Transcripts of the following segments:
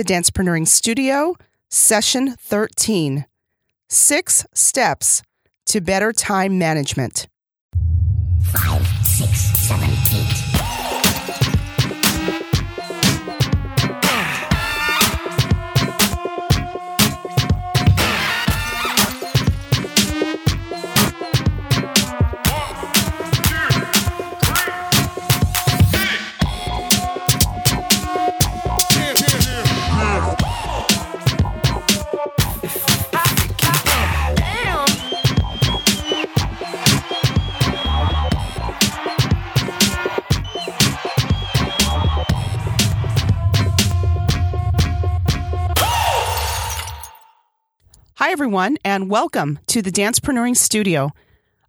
the Dancepreneuring Studio, Session 13 Six Steps to Better Time Management. Five, six, seven, eight. Everyone, and welcome to the Dancepreneuring Studio.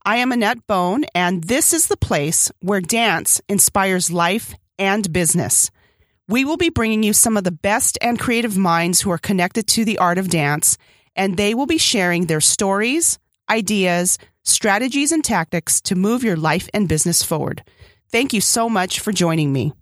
I am Annette Bone, and this is the place where dance inspires life and business. We will be bringing you some of the best and creative minds who are connected to the art of dance, and they will be sharing their stories, ideas, strategies, and tactics to move your life and business forward. Thank you so much for joining me.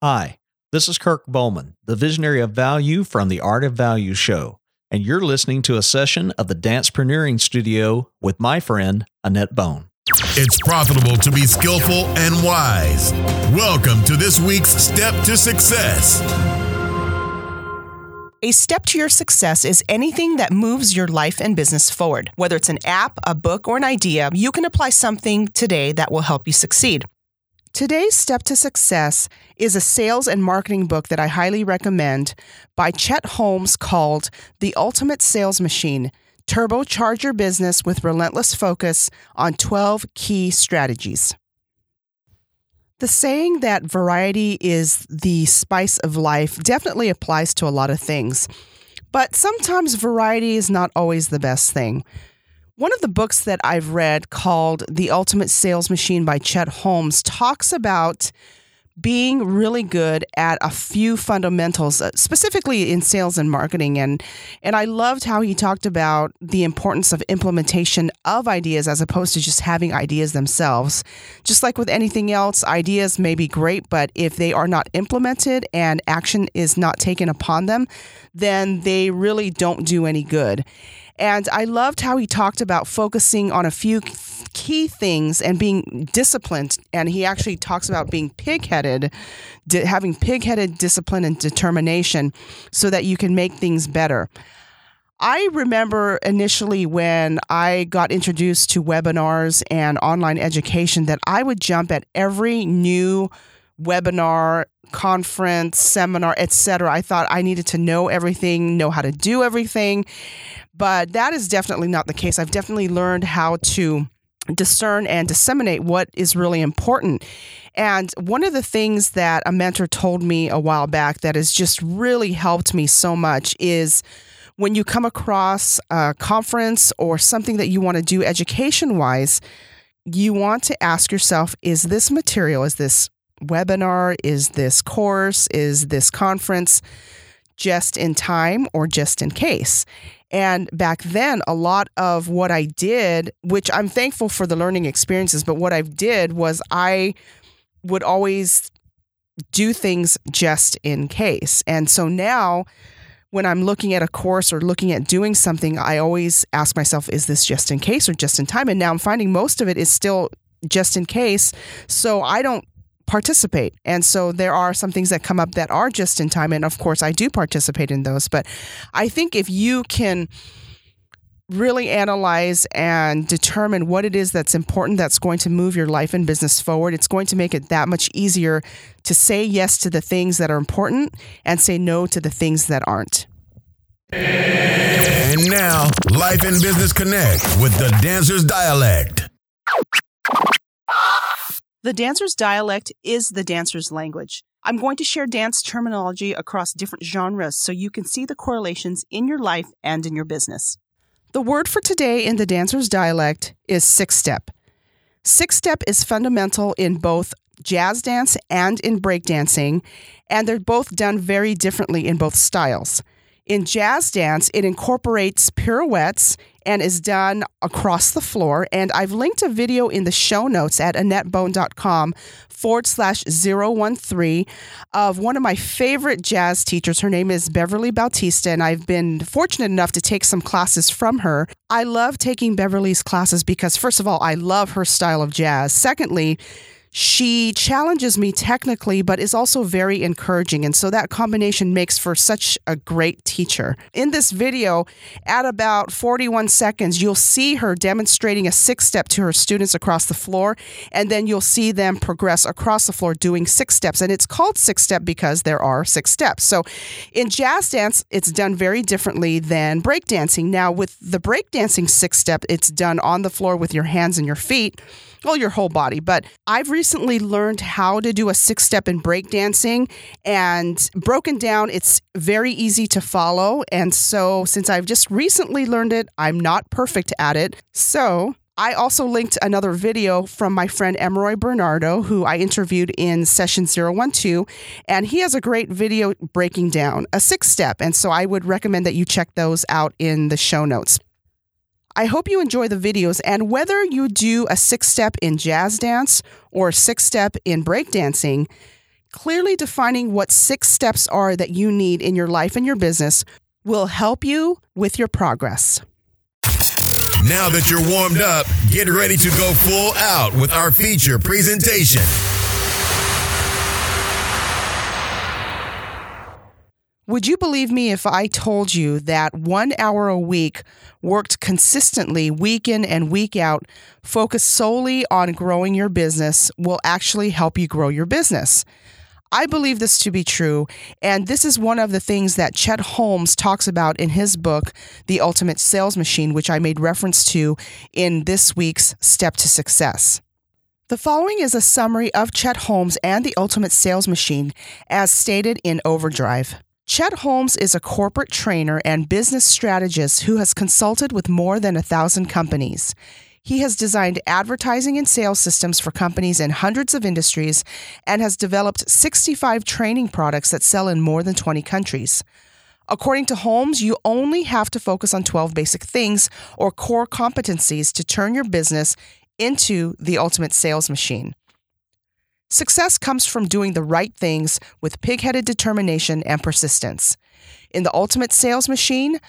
Hi, this is Kirk Bowman, the visionary of value from the Art of Value show, and you're listening to a session of the Dancepreneuring Studio with my friend Annette Bone. It's profitable to be skillful and wise. Welcome to this week's Step to Success. A step to your success is anything that moves your life and business forward. Whether it's an app, a book, or an idea, you can apply something today that will help you succeed. Today's Step to Success is a sales and marketing book that I highly recommend by Chet Holmes called The Ultimate Sales Machine Turbocharge Your Business with Relentless Focus on 12 Key Strategies. The saying that variety is the spice of life definitely applies to a lot of things, but sometimes variety is not always the best thing. One of the books that I've read called The Ultimate Sales Machine by Chet Holmes talks about being really good at a few fundamentals, uh, specifically in sales and marketing. And, and I loved how he talked about the importance of implementation of ideas as opposed to just having ideas themselves. Just like with anything else, ideas may be great, but if they are not implemented and action is not taken upon them, then they really don't do any good. And I loved how he talked about focusing on a few key things and being disciplined. And he actually talks about being pig-headed, di- having pig-headed discipline and determination, so that you can make things better. I remember initially when I got introduced to webinars and online education that I would jump at every new webinar, conference, seminar, etc. I thought I needed to know everything, know how to do everything. But that is definitely not the case. I've definitely learned how to discern and disseminate what is really important. And one of the things that a mentor told me a while back that has just really helped me so much is when you come across a conference or something that you want to do education wise, you want to ask yourself is this material, is this webinar, is this course, is this conference just in time or just in case? And back then, a lot of what I did, which I'm thankful for the learning experiences, but what I did was I would always do things just in case. And so now, when I'm looking at a course or looking at doing something, I always ask myself, is this just in case or just in time? And now I'm finding most of it is still just in case. So I don't participate. And so there are some things that come up that are just in time. And of course, I do participate in those. But I think if you can really analyze and determine what it is that's important that's going to move your life and business forward, it's going to make it that much easier to say yes to the things that are important and say no to the things that aren't. And now, Life and Business Connect with the Dancer's Dialect. The dancer's dialect is the dancer's language. I'm going to share dance terminology across different genres so you can see the correlations in your life and in your business. The word for today in the dancer's dialect is six step. Six step is fundamental in both jazz dance and in breakdancing, and they're both done very differently in both styles. In jazz dance, it incorporates pirouettes and is done across the floor. And I've linked a video in the show notes at AnnetteBone.com forward slash 013 of one of my favorite jazz teachers. Her name is Beverly Bautista, and I've been fortunate enough to take some classes from her. I love taking Beverly's classes because, first of all, I love her style of jazz. Secondly, she challenges me technically, but is also very encouraging. And so that combination makes for such a great teacher. In this video, at about 41 seconds, you'll see her demonstrating a six step to her students across the floor. And then you'll see them progress across the floor doing six steps. And it's called six step because there are six steps. So in jazz dance, it's done very differently than breakdancing. Now, with the breakdancing six step, it's done on the floor with your hands and your feet well, your whole body. But I've recently learned how to do a six step in breakdancing and broken down, it's very easy to follow. And so, since I've just recently learned it, I'm not perfect at it. So, I also linked another video from my friend Emeroy Bernardo, who I interviewed in session 012, and he has a great video breaking down a six step. And so I would recommend that you check those out in the show notes. I hope you enjoy the videos, and whether you do a six step in jazz dance or six step in breakdancing, clearly defining what six steps are that you need in your life and your business will help you with your progress. Now that you're warmed up, get ready to go full out with our feature presentation. Would you believe me if I told you that one hour a week, worked consistently week in and week out, focused solely on growing your business, will actually help you grow your business? I believe this to be true, and this is one of the things that Chet Holmes talks about in his book, The Ultimate Sales Machine, which I made reference to in this week's Step to Success. The following is a summary of Chet Holmes and the Ultimate Sales Machine as stated in Overdrive. Chet Holmes is a corporate trainer and business strategist who has consulted with more than a thousand companies. He has designed advertising and sales systems for companies in hundreds of industries and has developed 65 training products that sell in more than 20 countries. According to Holmes, you only have to focus on 12 basic things or core competencies to turn your business into the ultimate sales machine. Success comes from doing the right things with pig headed determination and persistence. In The Ultimate Sales Machine,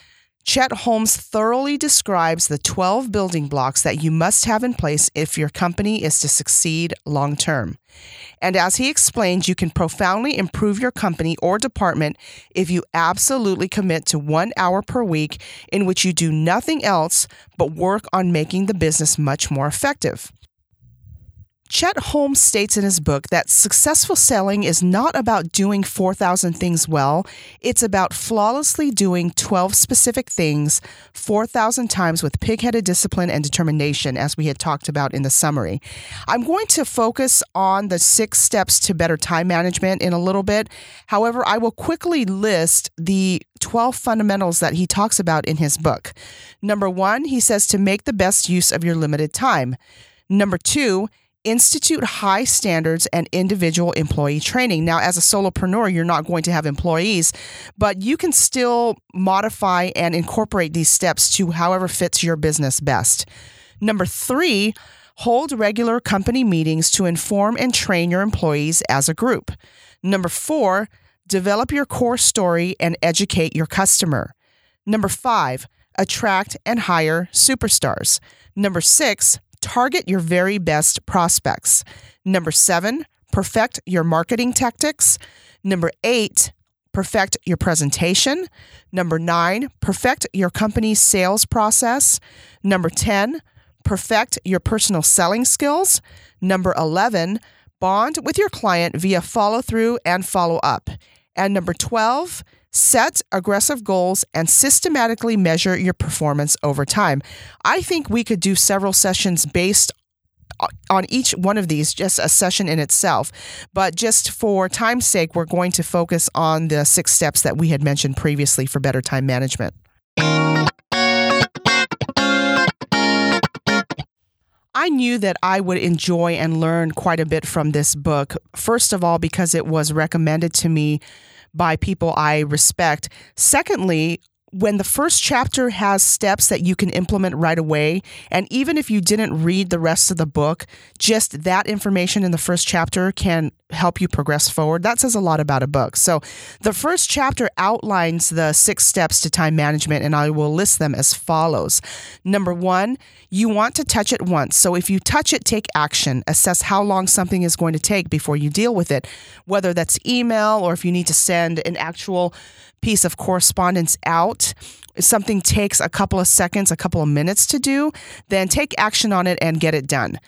Chet Holmes thoroughly describes the 12 building blocks that you must have in place if your company is to succeed long term. And as he explains, you can profoundly improve your company or department if you absolutely commit to one hour per week in which you do nothing else but work on making the business much more effective. Chet Holmes states in his book that successful selling is not about doing 4,000 things well. It's about flawlessly doing 12 specific things 4,000 times with pig headed discipline and determination, as we had talked about in the summary. I'm going to focus on the six steps to better time management in a little bit. However, I will quickly list the 12 fundamentals that he talks about in his book. Number one, he says to make the best use of your limited time. Number two, institute high standards and individual employee training. Now, as a solopreneur, you're not going to have employees, but you can still modify and incorporate these steps to however fits your business best. Number three, hold regular company meetings to inform and train your employees as a group. Number four, develop your core story and educate your customer. Number five, attract and hire superstars. Number six, target your very best prospects. Number seven, perfect your marketing tactics. Number eight, perfect your presentation. Number nine, perfect your company's sales process. Number 10, perfect your personal selling skills. Number 11, bond with your client via follow through and follow up. And number 12, set aggressive goals, and systematically measure your performance over time. I think we could do several sessions based on each one of these, just a session in itself. But just for time's sake, we're going to focus on the six steps that we had mentioned previously for better time management. I knew that I would enjoy and learn quite a bit from this book. First of all, because it was recommended to me by people I respect. Secondly, when the first chapter has steps that you can implement right away, and even if you didn't read the rest of the book, just that information in the first chapter can help you progress forward. That says a lot about a book. So, the first chapter outlines the six steps to time management, and I will list them as follows. Number one, you want to touch it once. So, if you touch it, take action. Assess how long something is going to take before you deal with it, whether that's email or if you need to send an actual piece of correspondence out, if something takes a couple of seconds, a couple of minutes to do, then take action on it and get it done.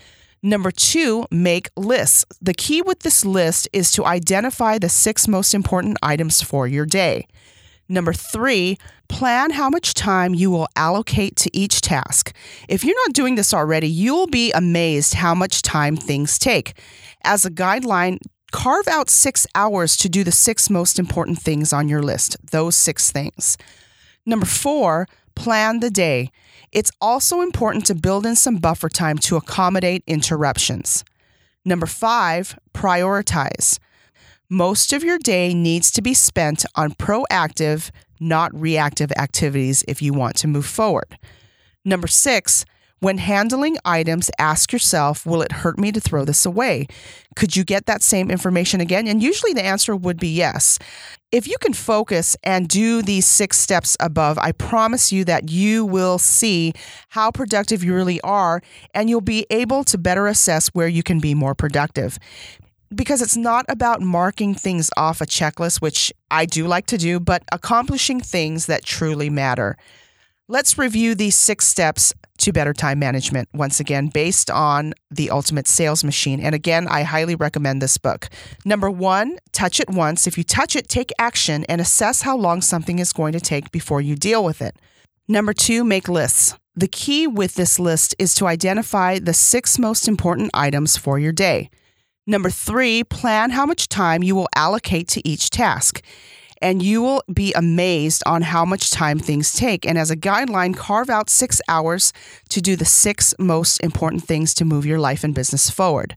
Number two, make lists. The key with this list is to identify the six most important items for your day. Number three, plan how much time you will allocate to each task. If you're not doing this already, you'll be amazed how much time things take. As a guideline, carve out six hours to do the six most important things on your list, those six things. Number four, plan the day. It's also important to build in some buffer time to accommodate interruptions. Number five, prioritize. Most of your day needs to be spent on proactive, not reactive activities if you want to move forward. Number six, when handling items, ask yourself, will it hurt me to throw this away? Could you get that same information again? And usually the answer would be yes. If you can focus and do these six steps above, I promise you that you will see how productive you really are and you'll be able to better assess where you can be more productive because it's not about marking things off a checklist, which I do like to do, but accomplishing things that truly matter. Let's review these six steps to better time management once again, based on the Ultimate Sales Machine. And again, I highly recommend this book. Number one, touch it once. If you touch it, take action and assess how long something is going to take before you deal with it. Number two, make lists. The key with this list is to identify the six most important items for your day. Number three, plan how much time you will allocate to each task and you will be amazed on how much time things take. And as a guideline, carve out six hours to do the six most important things to move your life and business forward.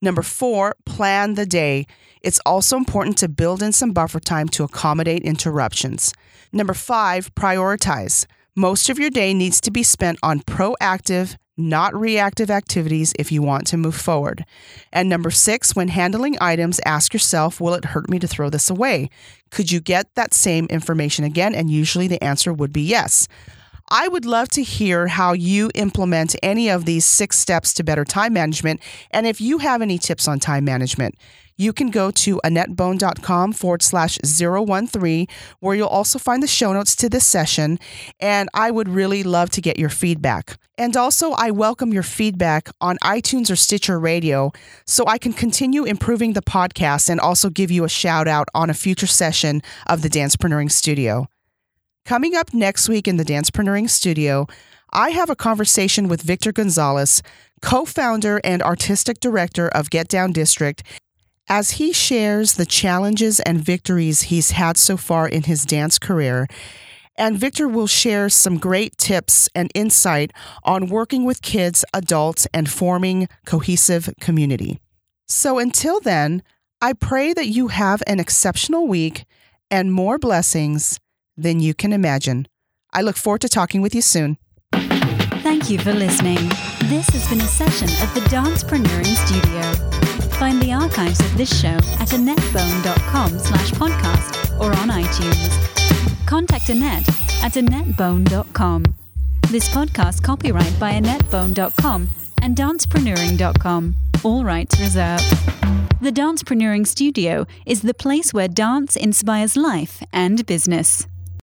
Number four, plan the day. It's also important to build in some buffer time to accommodate interruptions. Number five, prioritize. Most of your day needs to be spent on proactive, not reactive activities if you want to move forward. And number six, when handling items, ask yourself, will it hurt me to throw this away? Could you get that same information again? And usually the answer would be yes. I would love to hear how you implement any of these six steps to better time management. And if you have any tips on time management, you can go to AnnetteBone.com forward slash 013, where you'll also find the show notes to this session. And I would really love to get your feedback. And also, I welcome your feedback on iTunes or Stitcher Radio so I can continue improving the podcast and also give you a shout out on a future session of the Dancepreneuring Studio. Coming up next week in the Dancepreneuring Studio, I have a conversation with Victor Gonzalez, co founder and artistic director of Get Down District, as he shares the challenges and victories he's had so far in his dance career. And Victor will share some great tips and insight on working with kids, adults, and forming cohesive community. So until then, I pray that you have an exceptional week and more blessings than you can imagine. I look forward to talking with you soon. Thank you for listening. This has been a session of the Dancepreneuring Studio. Find the archives of this show at AnnetteBone.com slash podcast or on iTunes. Contact Annette at AnnetteBone.com. This podcast copyright by AnnetteBone.com and Dancepreneuring.com. All rights reserved. The Dancepreneuring Studio is the place where dance inspires life and business.